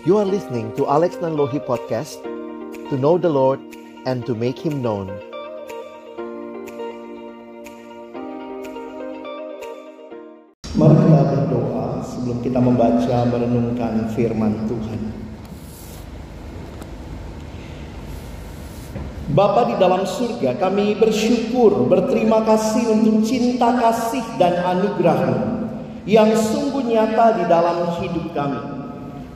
You are listening to Alex Nanlohi Podcast To know the Lord and to make Him known Mari kita berdoa sebelum kita membaca merenungkan firman Tuhan. Bapa di dalam surga, kami bersyukur, berterima kasih untuk cinta kasih dan anugerahmu yang sungguh nyata di dalam hidup kami.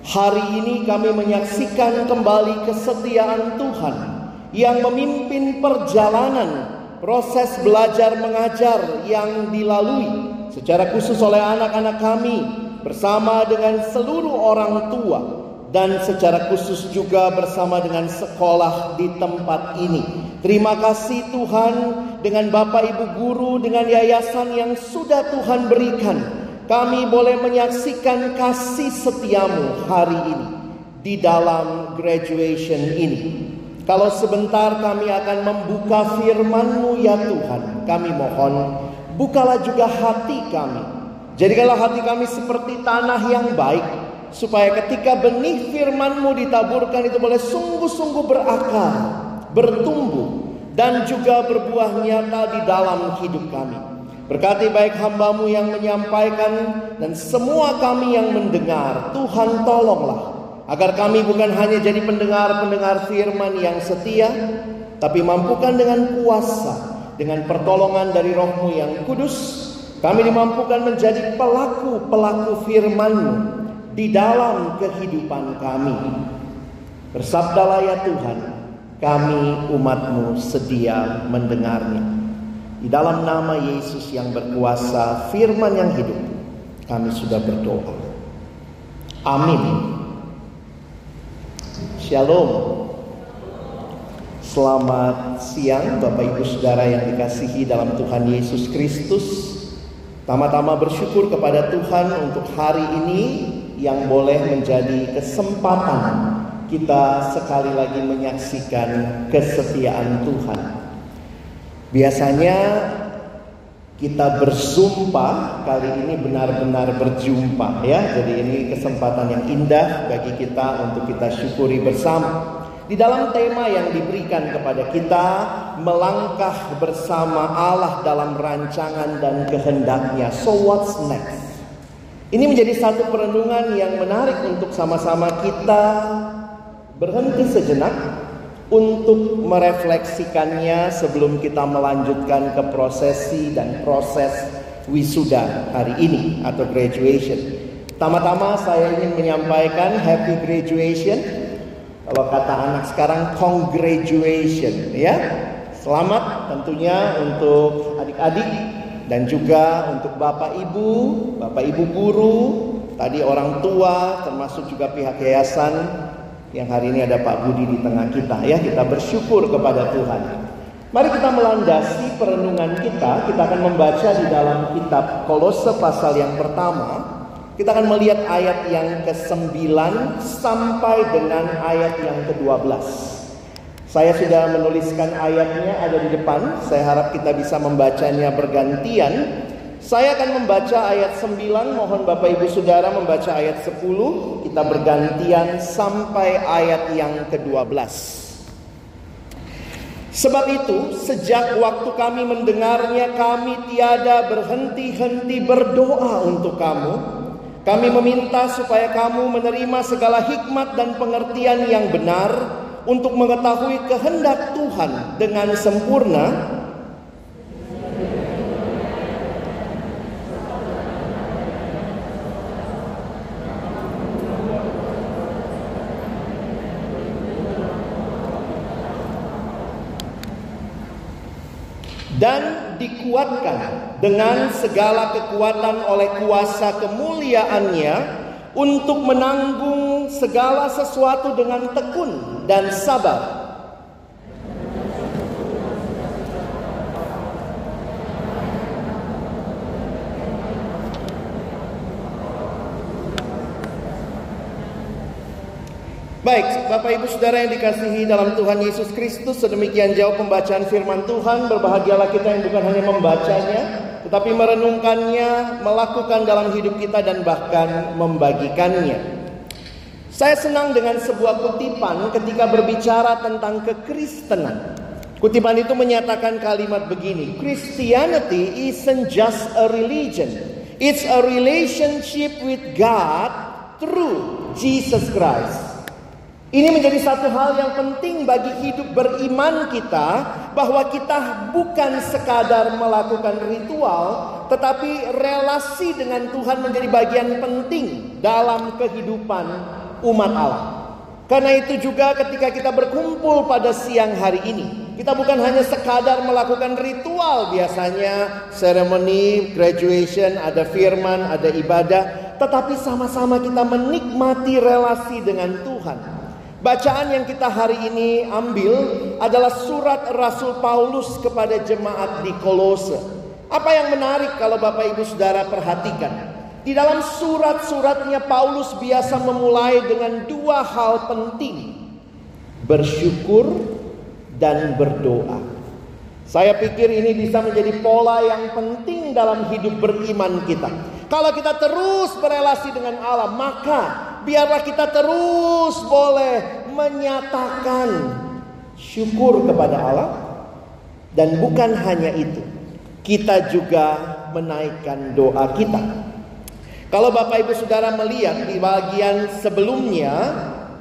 Hari ini kami menyaksikan kembali kesetiaan Tuhan yang memimpin perjalanan proses belajar mengajar yang dilalui secara khusus oleh anak-anak kami bersama dengan seluruh orang tua dan secara khusus juga bersama dengan sekolah di tempat ini. Terima kasih Tuhan dengan Bapak Ibu guru dengan yayasan yang sudah Tuhan berikan. Kami boleh menyaksikan kasih setiamu hari ini di dalam graduation ini. Kalau sebentar kami akan membuka firman-Mu ya Tuhan, kami mohon bukalah juga hati kami. Jadikanlah hati kami seperti tanah yang baik, supaya ketika benih firman-Mu ditaburkan itu boleh sungguh-sungguh berakar, bertumbuh, dan juga berbuah nyata di dalam hidup kami. Berkati baik hambamu yang menyampaikan dan semua kami yang mendengar. Tuhan tolonglah agar kami bukan hanya jadi pendengar-pendengar firman yang setia, tapi mampukan dengan kuasa, dengan pertolongan dari rohmu yang kudus, kami dimampukan menjadi pelaku-pelaku firman-Mu di dalam kehidupan kami. Bersabdalah ya Tuhan, kami umatmu sedia mendengarnya. Di dalam nama Yesus yang berkuasa, firman yang hidup, kami sudah berdoa. Amin. Shalom. Selamat siang Bapak Ibu Saudara yang dikasihi dalam Tuhan Yesus Kristus. Tama-tama bersyukur kepada Tuhan untuk hari ini yang boleh menjadi kesempatan kita sekali lagi menyaksikan kesetiaan Tuhan. Biasanya kita bersumpa kali ini benar-benar berjumpa ya. Jadi ini kesempatan yang indah bagi kita untuk kita syukuri bersama. Di dalam tema yang diberikan kepada kita melangkah bersama Allah dalam rancangan dan kehendaknya. So what's next? Ini menjadi satu perenungan yang menarik untuk sama-sama kita berhenti sejenak untuk merefleksikannya sebelum kita melanjutkan ke prosesi dan proses wisuda hari ini atau graduation. Tama-tama saya ingin menyampaikan happy graduation. Kalau kata anak sekarang congratulation ya. Selamat tentunya untuk adik-adik dan juga untuk Bapak Ibu, Bapak Ibu guru, tadi orang tua termasuk juga pihak yayasan yang hari ini ada Pak Budi di tengah kita ya. Kita bersyukur kepada Tuhan. Mari kita melandasi perenungan kita. Kita akan membaca di dalam kitab Kolose pasal yang pertama. Kita akan melihat ayat yang ke-9 sampai dengan ayat yang ke-12 saya sudah menuliskan ayatnya ada di depan. Saya harap kita bisa membacanya bergantian saya akan membaca ayat 9, mohon Bapak Ibu Saudara membaca ayat 10, kita bergantian sampai ayat yang ke-12. Sebab itu, sejak waktu kami mendengarnya, kami tiada berhenti-henti berdoa untuk kamu. Kami meminta supaya kamu menerima segala hikmat dan pengertian yang benar untuk mengetahui kehendak Tuhan dengan sempurna dan dikuatkan dengan segala kekuatan oleh kuasa kemuliaannya untuk menanggung segala sesuatu dengan tekun dan sabar. Baik, Bapak Ibu Saudara yang dikasihi dalam Tuhan Yesus Kristus, sedemikian jauh pembacaan firman Tuhan. Berbahagialah kita yang bukan hanya membacanya, tetapi merenungkannya, melakukan dalam hidup kita dan bahkan membagikannya. Saya senang dengan sebuah kutipan ketika berbicara tentang kekristenan. Kutipan itu menyatakan kalimat begini, Christianity isn't just a religion. It's a relationship with God through Jesus Christ. Ini menjadi satu hal yang penting bagi hidup beriman kita bahwa kita bukan sekadar melakukan ritual tetapi relasi dengan Tuhan menjadi bagian penting dalam kehidupan umat Allah. Karena itu juga ketika kita berkumpul pada siang hari ini, kita bukan hanya sekadar melakukan ritual biasanya, seremoni, graduation, ada firman, ada ibadah, tetapi sama-sama kita menikmati relasi dengan Tuhan. Bacaan yang kita hari ini ambil adalah surat Rasul Paulus kepada jemaat di Kolose. Apa yang menarik kalau Bapak Ibu Saudara perhatikan? Di dalam surat-suratnya Paulus biasa memulai dengan dua hal penting. Bersyukur dan berdoa. Saya pikir ini bisa menjadi pola yang penting dalam hidup beriman kita. Kalau kita terus berelasi dengan Allah, maka biarlah kita terus boleh menyatakan syukur kepada Allah. Dan bukan hanya itu, kita juga menaikkan doa kita. Kalau Bapak Ibu Saudara melihat di bagian sebelumnya,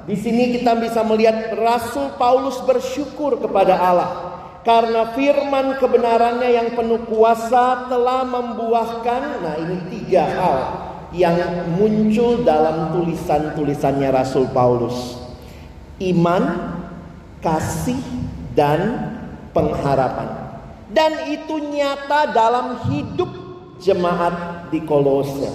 di sini kita bisa melihat Rasul Paulus bersyukur kepada Allah karena firman kebenarannya yang penuh kuasa telah membuahkan, nah ini tiga hal yang muncul dalam tulisan-tulisannya Rasul Paulus. Iman, kasih, dan pengharapan. Dan itu nyata dalam hidup jemaat di Kolose.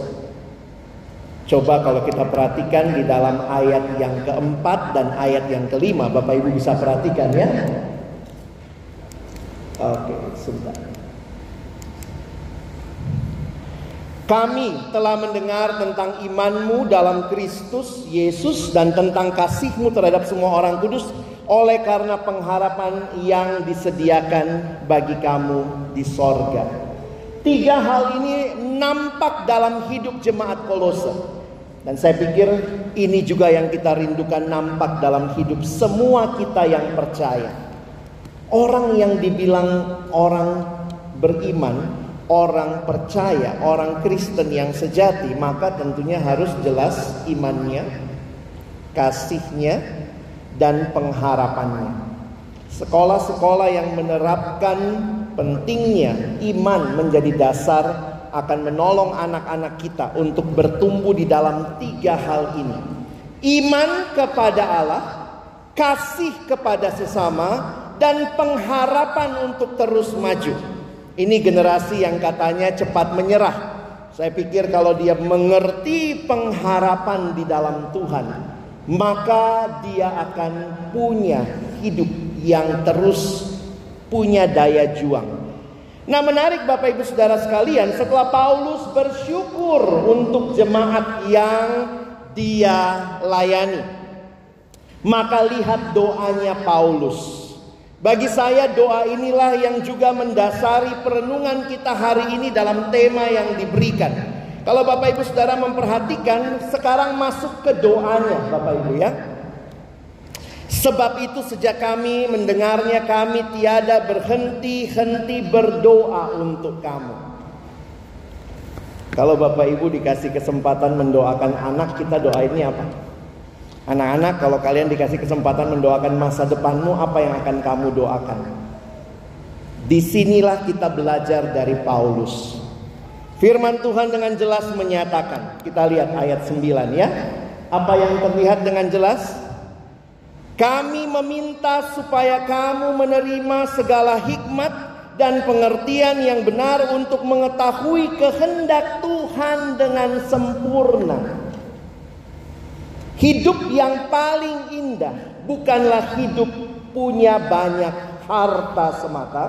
Coba kalau kita perhatikan di dalam ayat yang keempat dan ayat yang kelima, Bapak Ibu bisa perhatikan ya. Oke, sebentar. Kami telah mendengar tentang imanmu dalam Kristus Yesus dan tentang kasihmu terhadap semua orang kudus oleh karena pengharapan yang disediakan bagi kamu di sorga. Tiga hal ini nampak dalam hidup jemaat Kolose. Dan saya pikir ini juga yang kita rindukan nampak dalam hidup semua kita yang percaya. Orang yang dibilang orang beriman, orang percaya, orang Kristen yang sejati, maka tentunya harus jelas imannya, kasihnya, dan pengharapannya. Sekolah-sekolah yang menerapkan pentingnya iman menjadi dasar akan menolong anak-anak kita untuk bertumbuh di dalam tiga hal ini. Iman kepada Allah, kasih kepada sesama, dan pengharapan untuk terus maju. Ini generasi yang katanya cepat menyerah. Saya pikir kalau dia mengerti pengharapan di dalam Tuhan, maka dia akan punya hidup yang terus punya daya juang. Nah menarik Bapak Ibu Saudara sekalian setelah Paulus bersyukur untuk jemaat yang dia layani. Maka lihat doanya Paulus. Bagi saya doa inilah yang juga mendasari perenungan kita hari ini dalam tema yang diberikan. Kalau Bapak Ibu Saudara memperhatikan sekarang masuk ke doanya Bapak Ibu ya. Sebab itu sejak kami mendengarnya kami tiada berhenti-henti berdoa untuk kamu. Kalau Bapak Ibu dikasih kesempatan mendoakan anak, kita doa ini apa? Anak-anak kalau kalian dikasih kesempatan mendoakan masa depanmu, apa yang akan kamu doakan? Di sinilah kita belajar dari Paulus. Firman Tuhan dengan jelas menyatakan, kita lihat ayat 9 ya. Apa yang terlihat dengan jelas? Kami meminta supaya kamu menerima segala hikmat dan pengertian yang benar untuk mengetahui kehendak Tuhan dengan sempurna. Hidup yang paling indah bukanlah hidup punya banyak harta semata.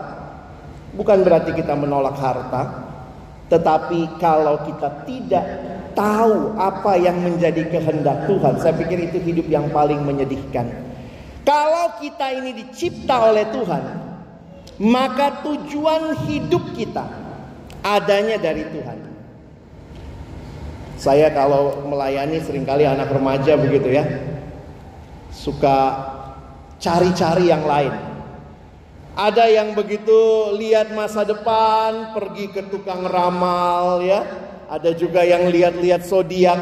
Bukan berarti kita menolak harta, tetapi kalau kita tidak tahu apa yang menjadi kehendak Tuhan, saya pikir itu hidup yang paling menyedihkan. Kalau kita ini dicipta oleh Tuhan, maka tujuan hidup kita adanya dari Tuhan. Saya kalau melayani sering kali anak remaja begitu ya. Suka cari-cari yang lain. Ada yang begitu lihat masa depan, pergi ke tukang ramal ya. Ada juga yang lihat-lihat zodiak.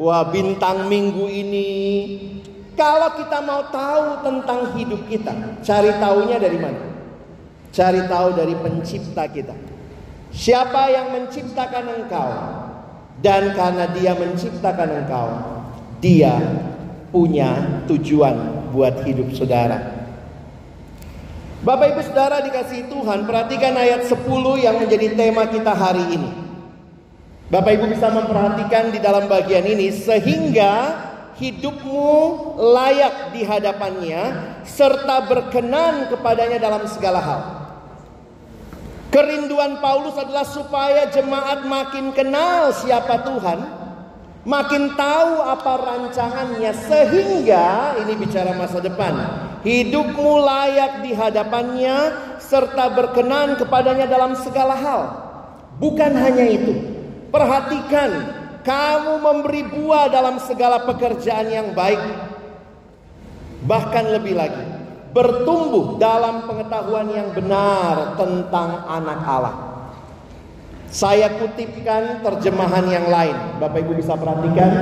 Wah, bintang minggu ini. Kalau kita mau tahu tentang hidup kita, cari taunya dari mana? Cari tahu dari pencipta kita. Siapa yang menciptakan engkau? Dan karena dia menciptakan engkau, dia punya tujuan buat hidup saudara. Bapak Ibu Saudara dikasih Tuhan, perhatikan ayat 10 yang menjadi tema kita hari ini. Bapak Ibu bisa memperhatikan di dalam bagian ini sehingga hidupmu layak di hadapannya serta berkenan kepadanya dalam segala hal. Kerinduan Paulus adalah supaya jemaat makin kenal siapa Tuhan, makin tahu apa rancangannya sehingga ini bicara masa depan. Hidupmu layak di hadapannya serta berkenan kepadanya dalam segala hal. Bukan hanya itu. Perhatikan, kamu memberi buah dalam segala pekerjaan yang baik. Bahkan lebih lagi, bertumbuh dalam pengetahuan yang benar tentang anak Allah. Saya kutipkan terjemahan yang lain. Bapak Ibu bisa perhatikan,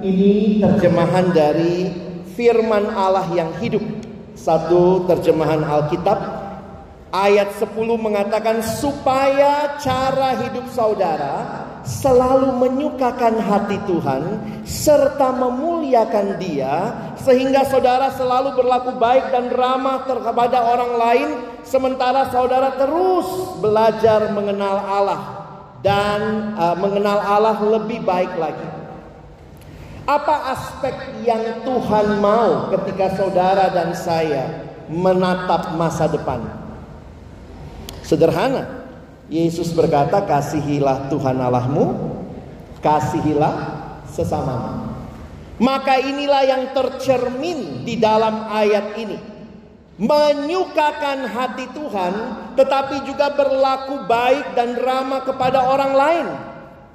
ini terjemahan dari firman Allah yang hidup. Satu terjemahan Alkitab ayat 10 mengatakan supaya cara hidup saudara selalu menyukakan hati Tuhan serta memuliakan Dia sehingga saudara selalu berlaku baik dan ramah kepada orang lain sementara saudara terus belajar mengenal Allah dan uh, mengenal Allah lebih baik lagi. Apa aspek yang Tuhan mau ketika saudara dan saya menatap masa depan? Sederhana. Yesus berkata, "Kasihilah Tuhan Allahmu, kasihilah sesamamu." Maka inilah yang tercermin di dalam ayat ini. Menyukakan hati Tuhan, tetapi juga berlaku baik dan ramah kepada orang lain.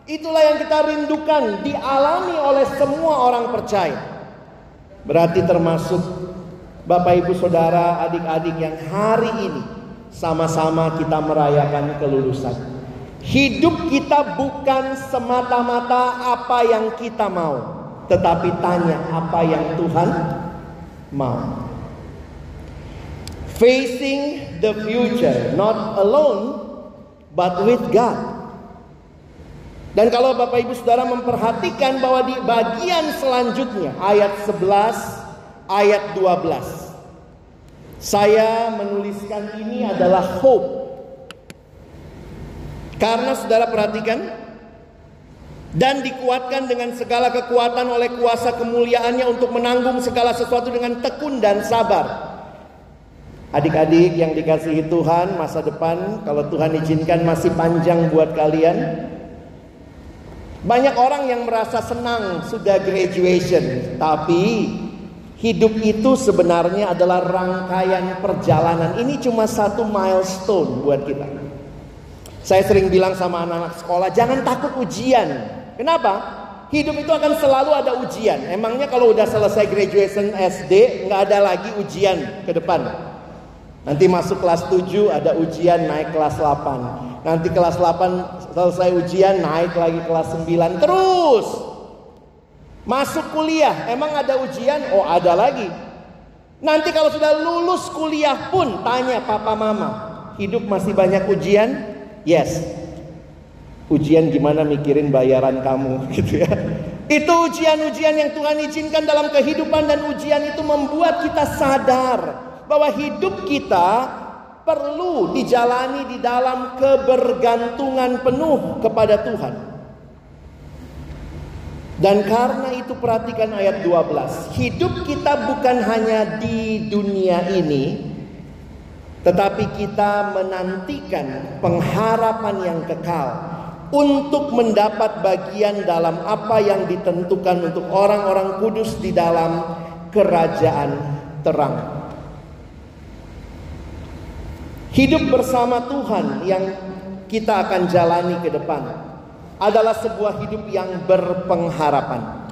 Itulah yang kita rindukan, dialami oleh semua orang percaya. Berarti termasuk Bapak Ibu Saudara, adik-adik yang hari ini sama-sama kita merayakan kelulusan. Hidup kita bukan semata-mata apa yang kita mau, tetapi tanya apa yang Tuhan mau. Facing the future, not alone, but with God. Dan kalau Bapak Ibu Saudara memperhatikan bahwa di bagian selanjutnya ayat 11 ayat 12 saya menuliskan ini adalah hope. Karena Saudara perhatikan dan dikuatkan dengan segala kekuatan oleh kuasa kemuliaannya untuk menanggung segala sesuatu dengan tekun dan sabar. Adik-adik yang dikasihi Tuhan, masa depan kalau Tuhan izinkan masih panjang buat kalian. Banyak orang yang merasa senang sudah graduation, tapi hidup itu sebenarnya adalah rangkaian perjalanan. Ini cuma satu milestone buat kita. Saya sering bilang sama anak-anak sekolah, jangan takut ujian. Kenapa? Hidup itu akan selalu ada ujian. Emangnya kalau udah selesai graduation SD, nggak ada lagi ujian ke depan. Nanti masuk kelas 7 ada ujian naik kelas 8. Nanti kelas 8 selesai ujian naik lagi kelas 9 terus. Masuk kuliah, emang ada ujian? Oh, ada lagi. Nanti kalau sudah lulus kuliah pun tanya papa mama, hidup masih banyak ujian? Yes. Ujian gimana mikirin bayaran kamu gitu ya. Itu ujian-ujian yang Tuhan izinkan dalam kehidupan dan ujian itu membuat kita sadar bahwa hidup kita perlu dijalani di dalam kebergantungan penuh kepada Tuhan. Dan karena itu perhatikan ayat 12. Hidup kita bukan hanya di dunia ini, tetapi kita menantikan pengharapan yang kekal untuk mendapat bagian dalam apa yang ditentukan untuk orang-orang kudus di dalam kerajaan terang. Hidup bersama Tuhan yang kita akan jalani ke depan. Adalah sebuah hidup yang berpengharapan.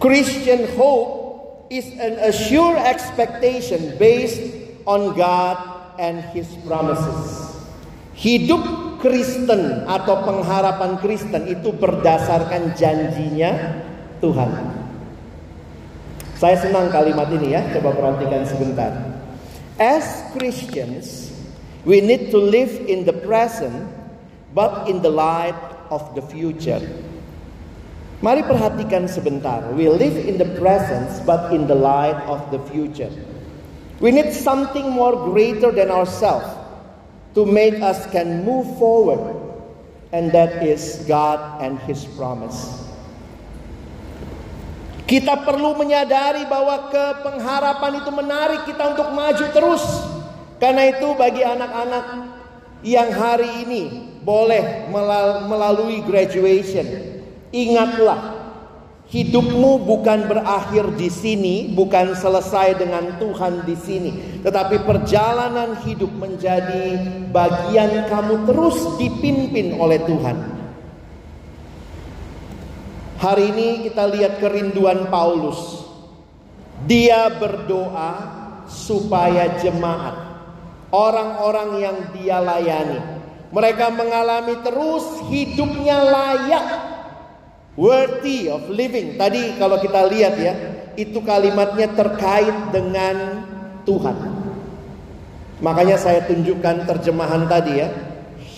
Christian hope is an assured expectation based on God and His promises. Hidup Kristen atau pengharapan Kristen itu berdasarkan janjinya Tuhan. Saya senang kalimat ini ya, coba perhatikan sebentar. As Christians, we need to live in the present but in the light of the future. Mari perhatikan sebentar. We live in the present but in the light of the future. We need something more greater than ourselves to make us can move forward and that is God and his promise. Kita perlu menyadari bahwa kepengharapan itu menarik kita untuk maju terus. Karena itu bagi anak-anak yang hari ini boleh melalui graduation, ingatlah hidupmu bukan berakhir di sini, bukan selesai dengan Tuhan di sini, tetapi perjalanan hidup menjadi bagian kamu terus dipimpin oleh Tuhan. Hari ini kita lihat kerinduan Paulus. Dia berdoa supaya jemaat, orang-orang yang dia layani, mereka mengalami terus hidupnya layak, worthy of living. Tadi kalau kita lihat ya, itu kalimatnya terkait dengan Tuhan. Makanya saya tunjukkan terjemahan tadi ya.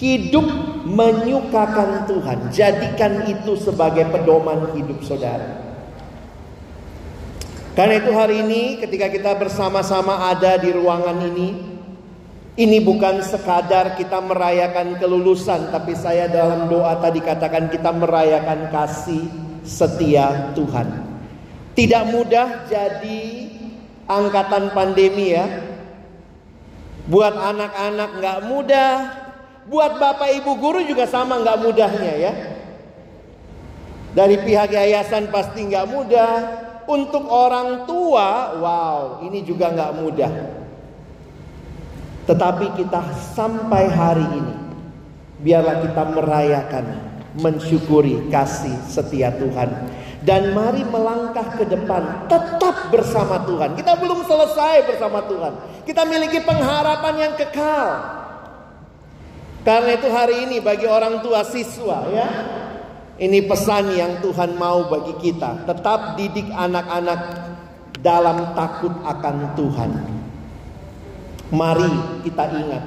Hidup menyukakan Tuhan. Jadikan itu sebagai pedoman hidup saudara. Karena itu hari ini ketika kita bersama-sama ada di ruangan ini, ini bukan sekadar kita merayakan kelulusan, tapi saya dalam doa tadi katakan kita merayakan kasih setia Tuhan. Tidak mudah jadi angkatan pandemi ya. Buat anak-anak nggak mudah, Buat bapak ibu guru juga sama nggak mudahnya ya. Dari pihak yayasan pasti nggak mudah. Untuk orang tua, wow, ini juga nggak mudah. Tetapi kita sampai hari ini, biarlah kita merayakan, mensyukuri kasih setia Tuhan. Dan mari melangkah ke depan tetap bersama Tuhan. Kita belum selesai bersama Tuhan. Kita miliki pengharapan yang kekal. Karena itu hari ini bagi orang tua siswa ya. Ini pesan yang Tuhan mau bagi kita. Tetap didik anak-anak dalam takut akan Tuhan. Mari kita ingat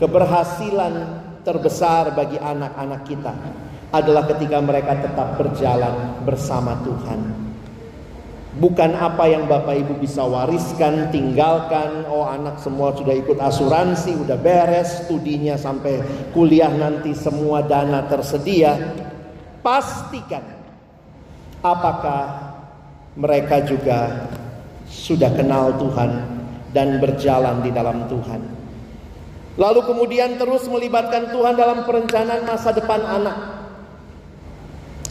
keberhasilan terbesar bagi anak-anak kita adalah ketika mereka tetap berjalan bersama Tuhan. Bukan apa yang Bapak Ibu bisa wariskan, tinggalkan. Oh anak semua sudah ikut asuransi, udah beres, studinya sampai kuliah nanti semua dana tersedia. Pastikan apakah mereka juga sudah kenal Tuhan dan berjalan di dalam Tuhan. Lalu kemudian terus melibatkan Tuhan dalam perencanaan masa depan anak.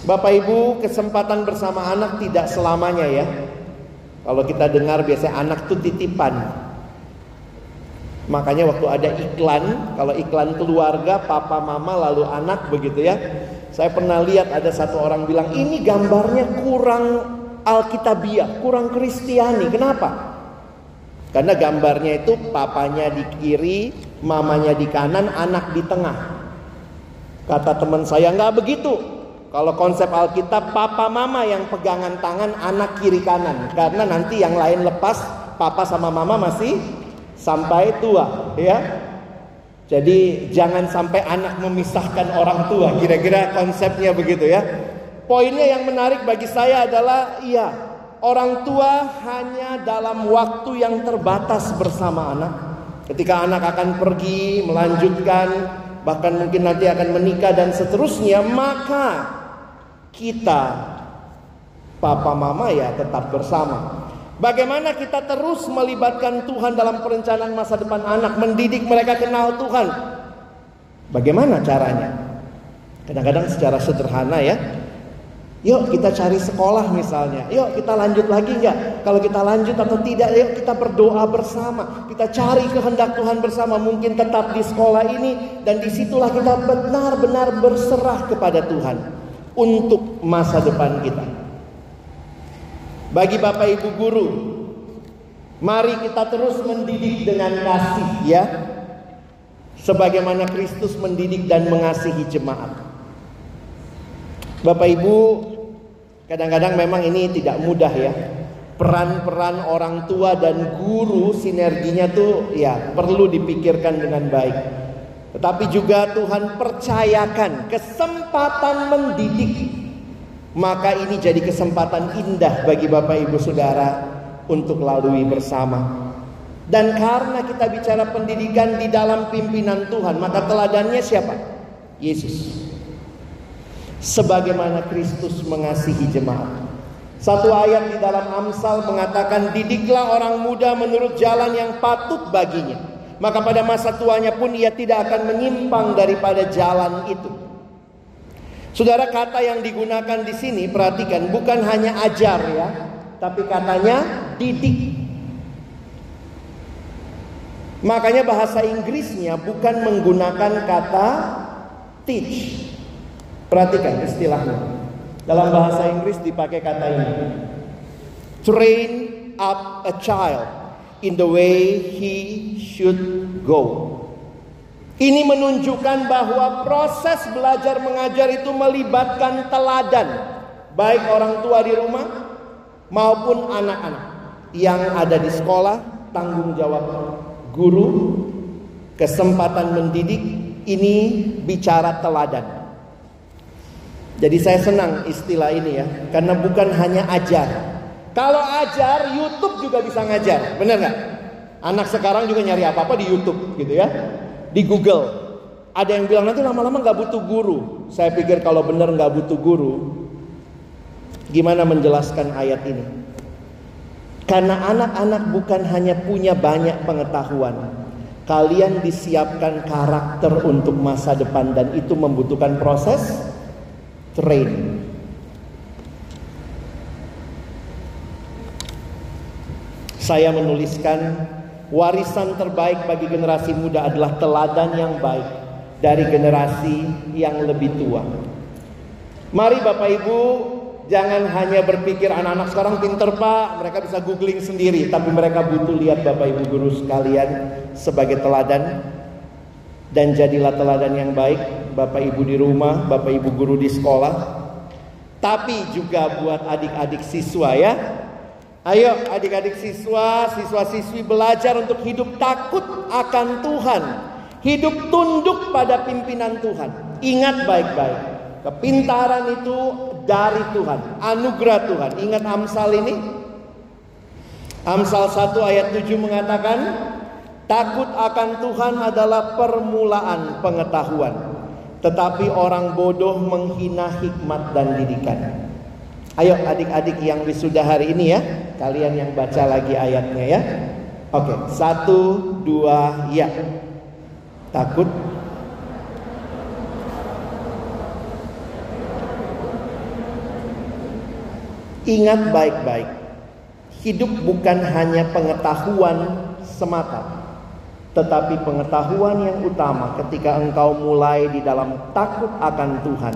Bapak Ibu, kesempatan bersama anak tidak selamanya ya. Kalau kita dengar biasanya anak tuh titipan. Makanya waktu ada iklan, kalau iklan keluarga, papa, mama, lalu anak begitu ya. Saya pernah lihat ada satu orang bilang, ini gambarnya kurang Alkitabiah, kurang Kristiani. Kenapa? Karena gambarnya itu papanya di kiri, mamanya di kanan, anak di tengah. Kata teman saya, nggak begitu. Kalau konsep Alkitab papa mama yang pegangan tangan anak kiri kanan karena nanti yang lain lepas papa sama mama masih sampai tua ya. Jadi jangan sampai anak memisahkan orang tua kira-kira konsepnya begitu ya. Poinnya yang menarik bagi saya adalah iya orang tua hanya dalam waktu yang terbatas bersama anak. Ketika anak akan pergi melanjutkan bahkan mungkin nanti akan menikah dan seterusnya maka kita papa mama ya tetap bersama. Bagaimana kita terus melibatkan Tuhan dalam perencanaan masa depan anak, mendidik mereka kenal Tuhan. Bagaimana caranya? Kadang-kadang secara sederhana ya. Yuk kita cari sekolah misalnya. Yuk kita lanjut lagi nggak? Kalau kita lanjut atau tidak, yuk kita berdoa bersama. Kita cari kehendak Tuhan bersama. Mungkin tetap di sekolah ini dan di situlah kita benar-benar berserah kepada Tuhan untuk masa depan kita. Bagi Bapak Ibu guru, mari kita terus mendidik dengan kasih ya. Sebagaimana Kristus mendidik dan mengasihi jemaat. Bapak Ibu, kadang-kadang memang ini tidak mudah ya. Peran-peran orang tua dan guru sinerginya tuh ya perlu dipikirkan dengan baik. Tetapi juga Tuhan percayakan kesempatan mendidik. Maka ini jadi kesempatan indah bagi Bapak Ibu Saudara untuk lalui bersama. Dan karena kita bicara pendidikan di dalam pimpinan Tuhan, maka teladannya siapa? Yesus sebagaimana Kristus mengasihi jemaat. Satu ayat di dalam Amsal mengatakan didiklah orang muda menurut jalan yang patut baginya. Maka pada masa tuanya pun ia tidak akan menyimpang daripada jalan itu. Saudara kata yang digunakan di sini perhatikan bukan hanya ajar ya, tapi katanya didik. Makanya bahasa Inggrisnya bukan menggunakan kata teach, Perhatikan istilahnya. Dalam bahasa Inggris dipakai kata ini. Train up a child in the way he should go. Ini menunjukkan bahwa proses belajar mengajar itu melibatkan teladan, baik orang tua di rumah maupun anak-anak yang ada di sekolah, tanggung jawab guru, kesempatan mendidik ini bicara teladan. Jadi saya senang istilah ini ya, karena bukan hanya ajar. Kalau ajar, YouTube juga bisa ngajar, bener nggak? Anak sekarang juga nyari apa-apa di YouTube gitu ya, di Google. Ada yang bilang nanti lama-lama nggak butuh guru. Saya pikir kalau bener nggak butuh guru, gimana menjelaskan ayat ini? Karena anak-anak bukan hanya punya banyak pengetahuan, kalian disiapkan karakter untuk masa depan dan itu membutuhkan proses train. Saya menuliskan warisan terbaik bagi generasi muda adalah teladan yang baik dari generasi yang lebih tua. Mari Bapak Ibu jangan hanya berpikir anak-anak sekarang pinter Pak, mereka bisa googling sendiri, tapi mereka butuh lihat Bapak Ibu guru sekalian sebagai teladan dan jadilah teladan yang baik Bapak Ibu di rumah, Bapak Ibu guru di sekolah, tapi juga buat adik-adik siswa ya. Ayo adik-adik siswa, siswa-siswi belajar untuk hidup takut akan Tuhan. Hidup tunduk pada pimpinan Tuhan. Ingat baik-baik. Kepintaran itu dari Tuhan. Anugerah Tuhan. Ingat Amsal ini? Amsal 1 ayat 7 mengatakan. Takut akan Tuhan adalah permulaan pengetahuan. Tetapi orang bodoh menghina hikmat dan didikan. Ayo adik-adik yang wisuda hari ini ya, kalian yang baca lagi ayatnya ya. Oke, satu, dua, ya. Takut. Ingat baik-baik, hidup bukan hanya pengetahuan semata, tetapi pengetahuan yang utama ketika engkau mulai di dalam takut akan Tuhan,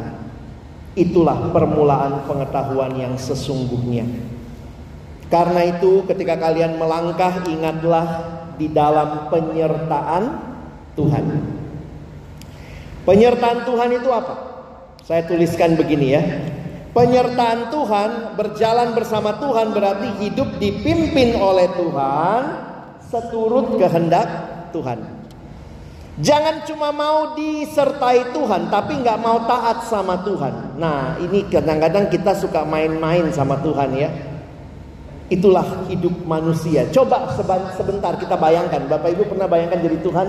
itulah permulaan pengetahuan yang sesungguhnya. Karena itu, ketika kalian melangkah, ingatlah di dalam penyertaan Tuhan. Penyertaan Tuhan itu apa? Saya tuliskan begini ya. Penyertaan Tuhan, berjalan bersama Tuhan berarti hidup dipimpin oleh Tuhan seturut kehendak Tuhan. Jangan cuma mau disertai Tuhan, tapi nggak mau taat sama Tuhan. Nah, ini kadang-kadang kita suka main-main sama Tuhan ya. Itulah hidup manusia. Coba sebentar kita bayangkan, Bapak Ibu pernah bayangkan jadi Tuhan?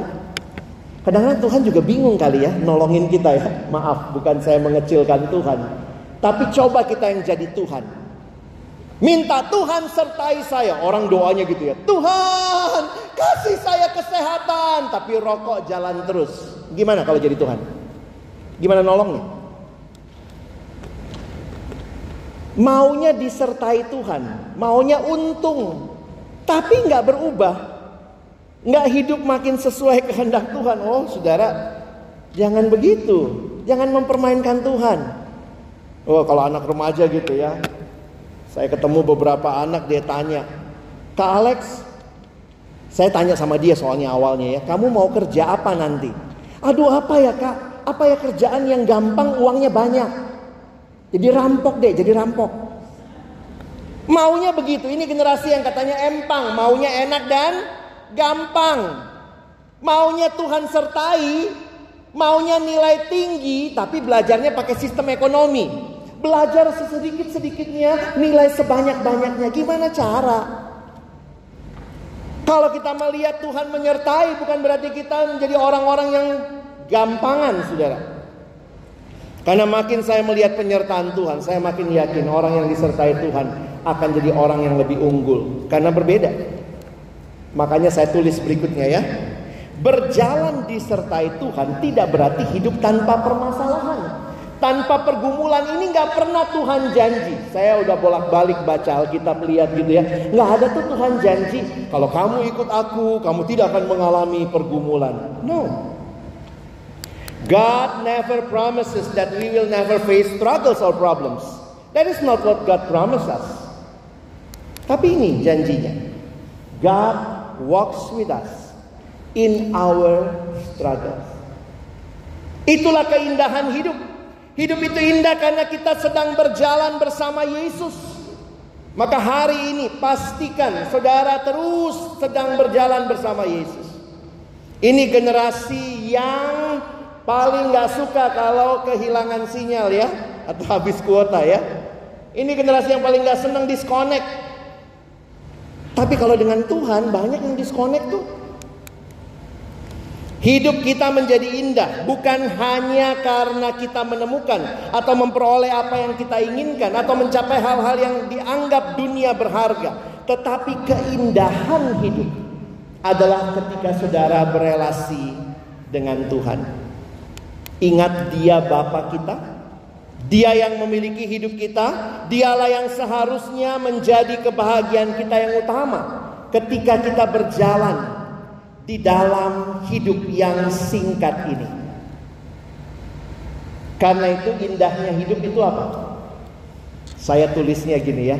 Kadang-kadang Tuhan juga bingung kali ya, nolongin kita ya. Maaf, bukan saya mengecilkan Tuhan. Tapi coba kita yang jadi Tuhan. Minta Tuhan sertai saya. Orang doanya gitu ya. Tuhan kasih saya kesehatan. Tapi rokok jalan terus. Gimana kalau jadi Tuhan? Gimana nolongnya? Maunya disertai Tuhan, maunya untung, tapi nggak berubah, nggak hidup makin sesuai kehendak Tuhan. Oh, saudara, jangan begitu, jangan mempermainkan Tuhan. Oh, kalau anak remaja gitu ya, saya ketemu beberapa anak dia tanya, Kak Alex, saya tanya sama dia soalnya awalnya ya, kamu mau kerja apa nanti? Aduh apa ya kak? Apa ya kerjaan yang gampang uangnya banyak? Jadi rampok deh, jadi rampok. Maunya begitu, ini generasi yang katanya empang, maunya enak dan gampang. Maunya Tuhan sertai, maunya nilai tinggi, tapi belajarnya pakai sistem ekonomi. Belajar sesedikit-sedikitnya, nilai sebanyak-banyaknya. Gimana cara? Kalau kita melihat Tuhan menyertai bukan berarti kita menjadi orang-orang yang gampangan, saudara. Karena makin saya melihat penyertaan Tuhan, saya makin yakin orang yang disertai Tuhan akan jadi orang yang lebih unggul. Karena berbeda. Makanya saya tulis berikutnya ya. Berjalan disertai Tuhan tidak berarti hidup tanpa permasalahan. Tanpa pergumulan ini nggak pernah Tuhan janji. Saya udah bolak-balik baca Alkitab lihat gitu ya. Nggak ada tuh Tuhan janji. Kalau kamu ikut aku, kamu tidak akan mengalami pergumulan. No. God never promises that we will never face struggles or problems. That is not what God promised us. Tapi ini janjinya. God walks with us in our struggles. Itulah keindahan hidup. Hidup itu indah karena kita sedang berjalan bersama Yesus. Maka hari ini pastikan saudara terus sedang berjalan bersama Yesus. Ini generasi yang paling gak suka kalau kehilangan sinyal ya. Atau habis kuota ya. Ini generasi yang paling gak senang disconnect. Tapi kalau dengan Tuhan banyak yang disconnect tuh. Hidup kita menjadi indah bukan hanya karena kita menemukan atau memperoleh apa yang kita inginkan atau mencapai hal-hal yang dianggap dunia berharga, tetapi keindahan hidup adalah ketika saudara berelasi dengan Tuhan. Ingat dia Bapa kita, dia yang memiliki hidup kita, dialah yang seharusnya menjadi kebahagiaan kita yang utama ketika kita berjalan di dalam hidup yang singkat ini. Karena itu indahnya hidup itu apa? Saya tulisnya gini ya.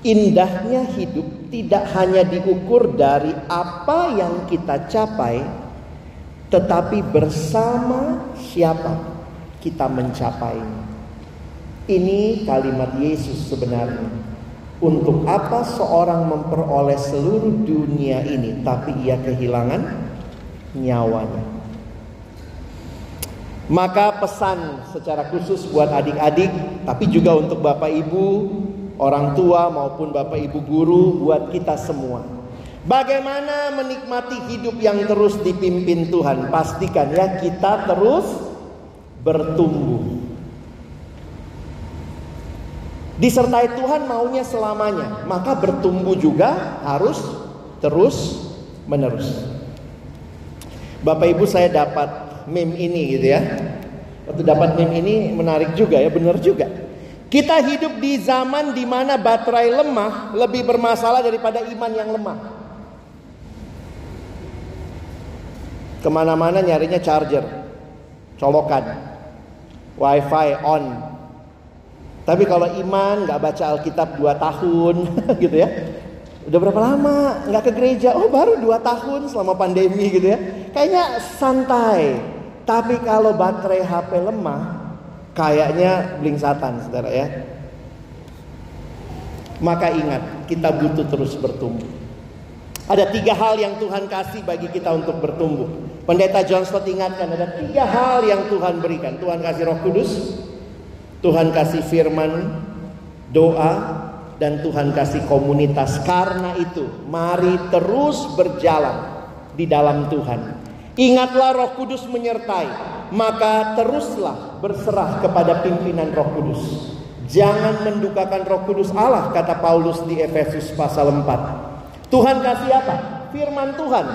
Indahnya hidup tidak hanya diukur dari apa yang kita capai, tetapi bersama siapa kita mencapainya. Ini kalimat Yesus sebenarnya. Untuk apa seorang memperoleh seluruh dunia ini tapi ia kehilangan nyawanya? Maka pesan secara khusus buat adik-adik tapi juga untuk Bapak Ibu, orang tua maupun Bapak Ibu guru buat kita semua. Bagaimana menikmati hidup yang terus dipimpin Tuhan? Pastikan ya kita terus bertumbuh. Disertai Tuhan maunya selamanya, maka bertumbuh juga harus terus menerus. Bapak Ibu saya dapat meme ini gitu ya. Waktu dapat meme ini menarik juga ya, benar juga. Kita hidup di zaman di mana baterai lemah lebih bermasalah daripada iman yang lemah. Ke mana-mana nyarinya charger, colokan, wifi on, tapi kalau iman nggak baca Alkitab dua tahun gitu ya. Udah berapa lama nggak ke gereja? Oh baru dua tahun selama pandemi gitu ya. Kayaknya santai. Tapi kalau baterai HP lemah, kayaknya bling satan, saudara ya. Maka ingat, kita butuh terus bertumbuh. Ada tiga hal yang Tuhan kasih bagi kita untuk bertumbuh. Pendeta John Stott ingatkan ada tiga hal yang Tuhan berikan. Tuhan kasih Roh Kudus, Tuhan kasih firman, doa, dan Tuhan kasih komunitas. Karena itu, mari terus berjalan di dalam Tuhan. Ingatlah Roh Kudus menyertai, maka teruslah berserah kepada pimpinan Roh Kudus. Jangan mendukakan Roh Kudus Allah, kata Paulus di Efesus pasal 4. Tuhan kasih apa? Firman Tuhan.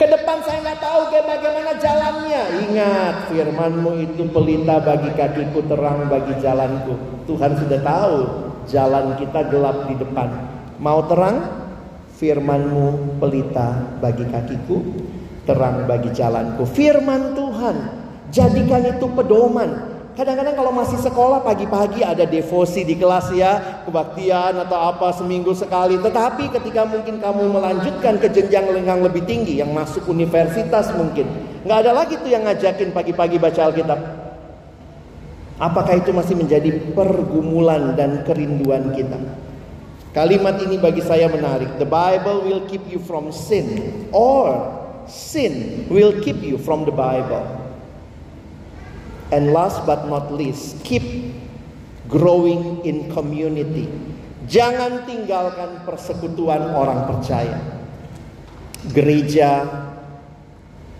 Ke depan saya nggak tahu bagaimana jalannya. Ingat, firmanmu itu pelita bagi kakiku, terang bagi jalanku. Tuhan sudah tahu jalan kita gelap di depan. Mau terang? Firmanmu pelita bagi kakiku, terang bagi jalanku. Firman Tuhan, jadikan itu pedoman. Kadang-kadang kalau masih sekolah pagi-pagi ada devosi di kelas ya, kebaktian atau apa seminggu sekali. Tetapi ketika mungkin kamu melanjutkan ke jenjang yang lebih tinggi, yang masuk universitas mungkin, nggak ada lagi tuh yang ngajakin pagi-pagi baca Alkitab. Apakah itu masih menjadi pergumulan dan kerinduan kita? Kalimat ini bagi saya menarik. The Bible will keep you from sin or sin will keep you from the Bible. And last but not least, keep growing in community. Jangan tinggalkan persekutuan orang percaya. Gereja,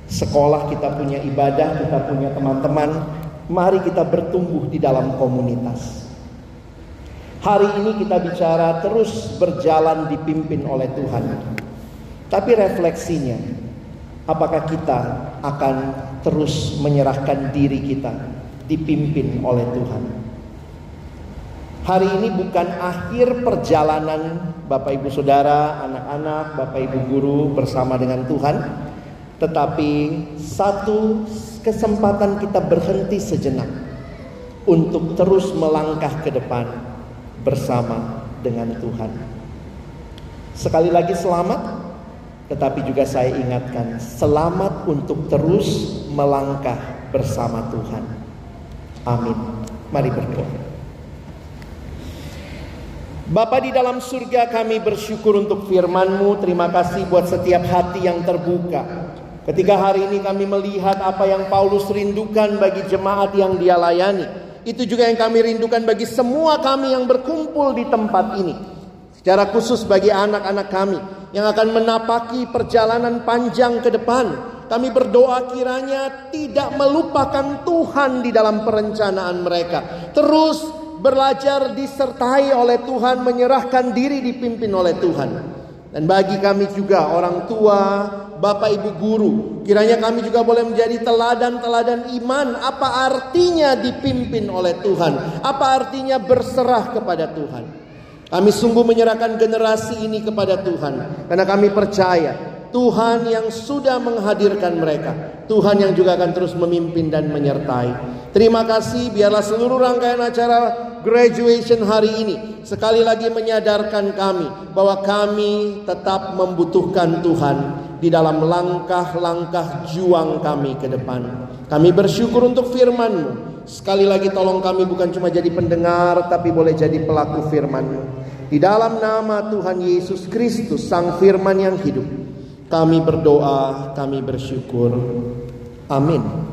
sekolah kita punya ibadah, kita punya teman-teman. Mari kita bertumbuh di dalam komunitas. Hari ini kita bicara terus berjalan dipimpin oleh Tuhan. Tapi refleksinya, apakah kita akan terus menyerahkan diri kita dipimpin oleh Tuhan? Hari ini bukan akhir perjalanan Bapak Ibu Saudara, anak-anak, Bapak Ibu guru bersama dengan Tuhan, tetapi satu kesempatan kita berhenti sejenak untuk terus melangkah ke depan bersama dengan Tuhan. Sekali lagi selamat, tetapi juga saya ingatkan selamat untuk terus melangkah bersama Tuhan. Amin. Mari berdoa. Bapa di dalam surga kami bersyukur untuk firman-Mu. Terima kasih buat setiap hati yang terbuka. Ketika hari ini kami melihat apa yang Paulus rindukan bagi jemaat yang dia layani. Itu juga yang kami rindukan bagi semua kami yang berkumpul di tempat ini. Secara khusus bagi anak-anak kami yang akan menapaki perjalanan panjang ke depan. Kami berdoa kiranya tidak melupakan Tuhan di dalam perencanaan mereka. Terus belajar disertai oleh Tuhan, menyerahkan diri dipimpin oleh Tuhan. Dan bagi kami juga orang tua, Bapak Ibu guru, kiranya kami juga boleh menjadi teladan-teladan iman. Apa artinya dipimpin oleh Tuhan? Apa artinya berserah kepada Tuhan? Kami sungguh menyerahkan generasi ini kepada Tuhan karena kami percaya Tuhan yang sudah menghadirkan mereka, Tuhan yang juga akan terus memimpin dan menyertai. Terima kasih, biarlah seluruh rangkaian acara graduation hari ini sekali lagi menyadarkan kami bahwa kami tetap membutuhkan Tuhan di dalam langkah-langkah juang kami ke depan. Kami bersyukur untuk firman-Mu. Sekali lagi tolong kami bukan cuma jadi pendengar tapi boleh jadi pelaku firman-Mu. Di dalam nama Tuhan Yesus Kristus Sang Firman yang hidup. Kami berdoa, kami bersyukur. Amin.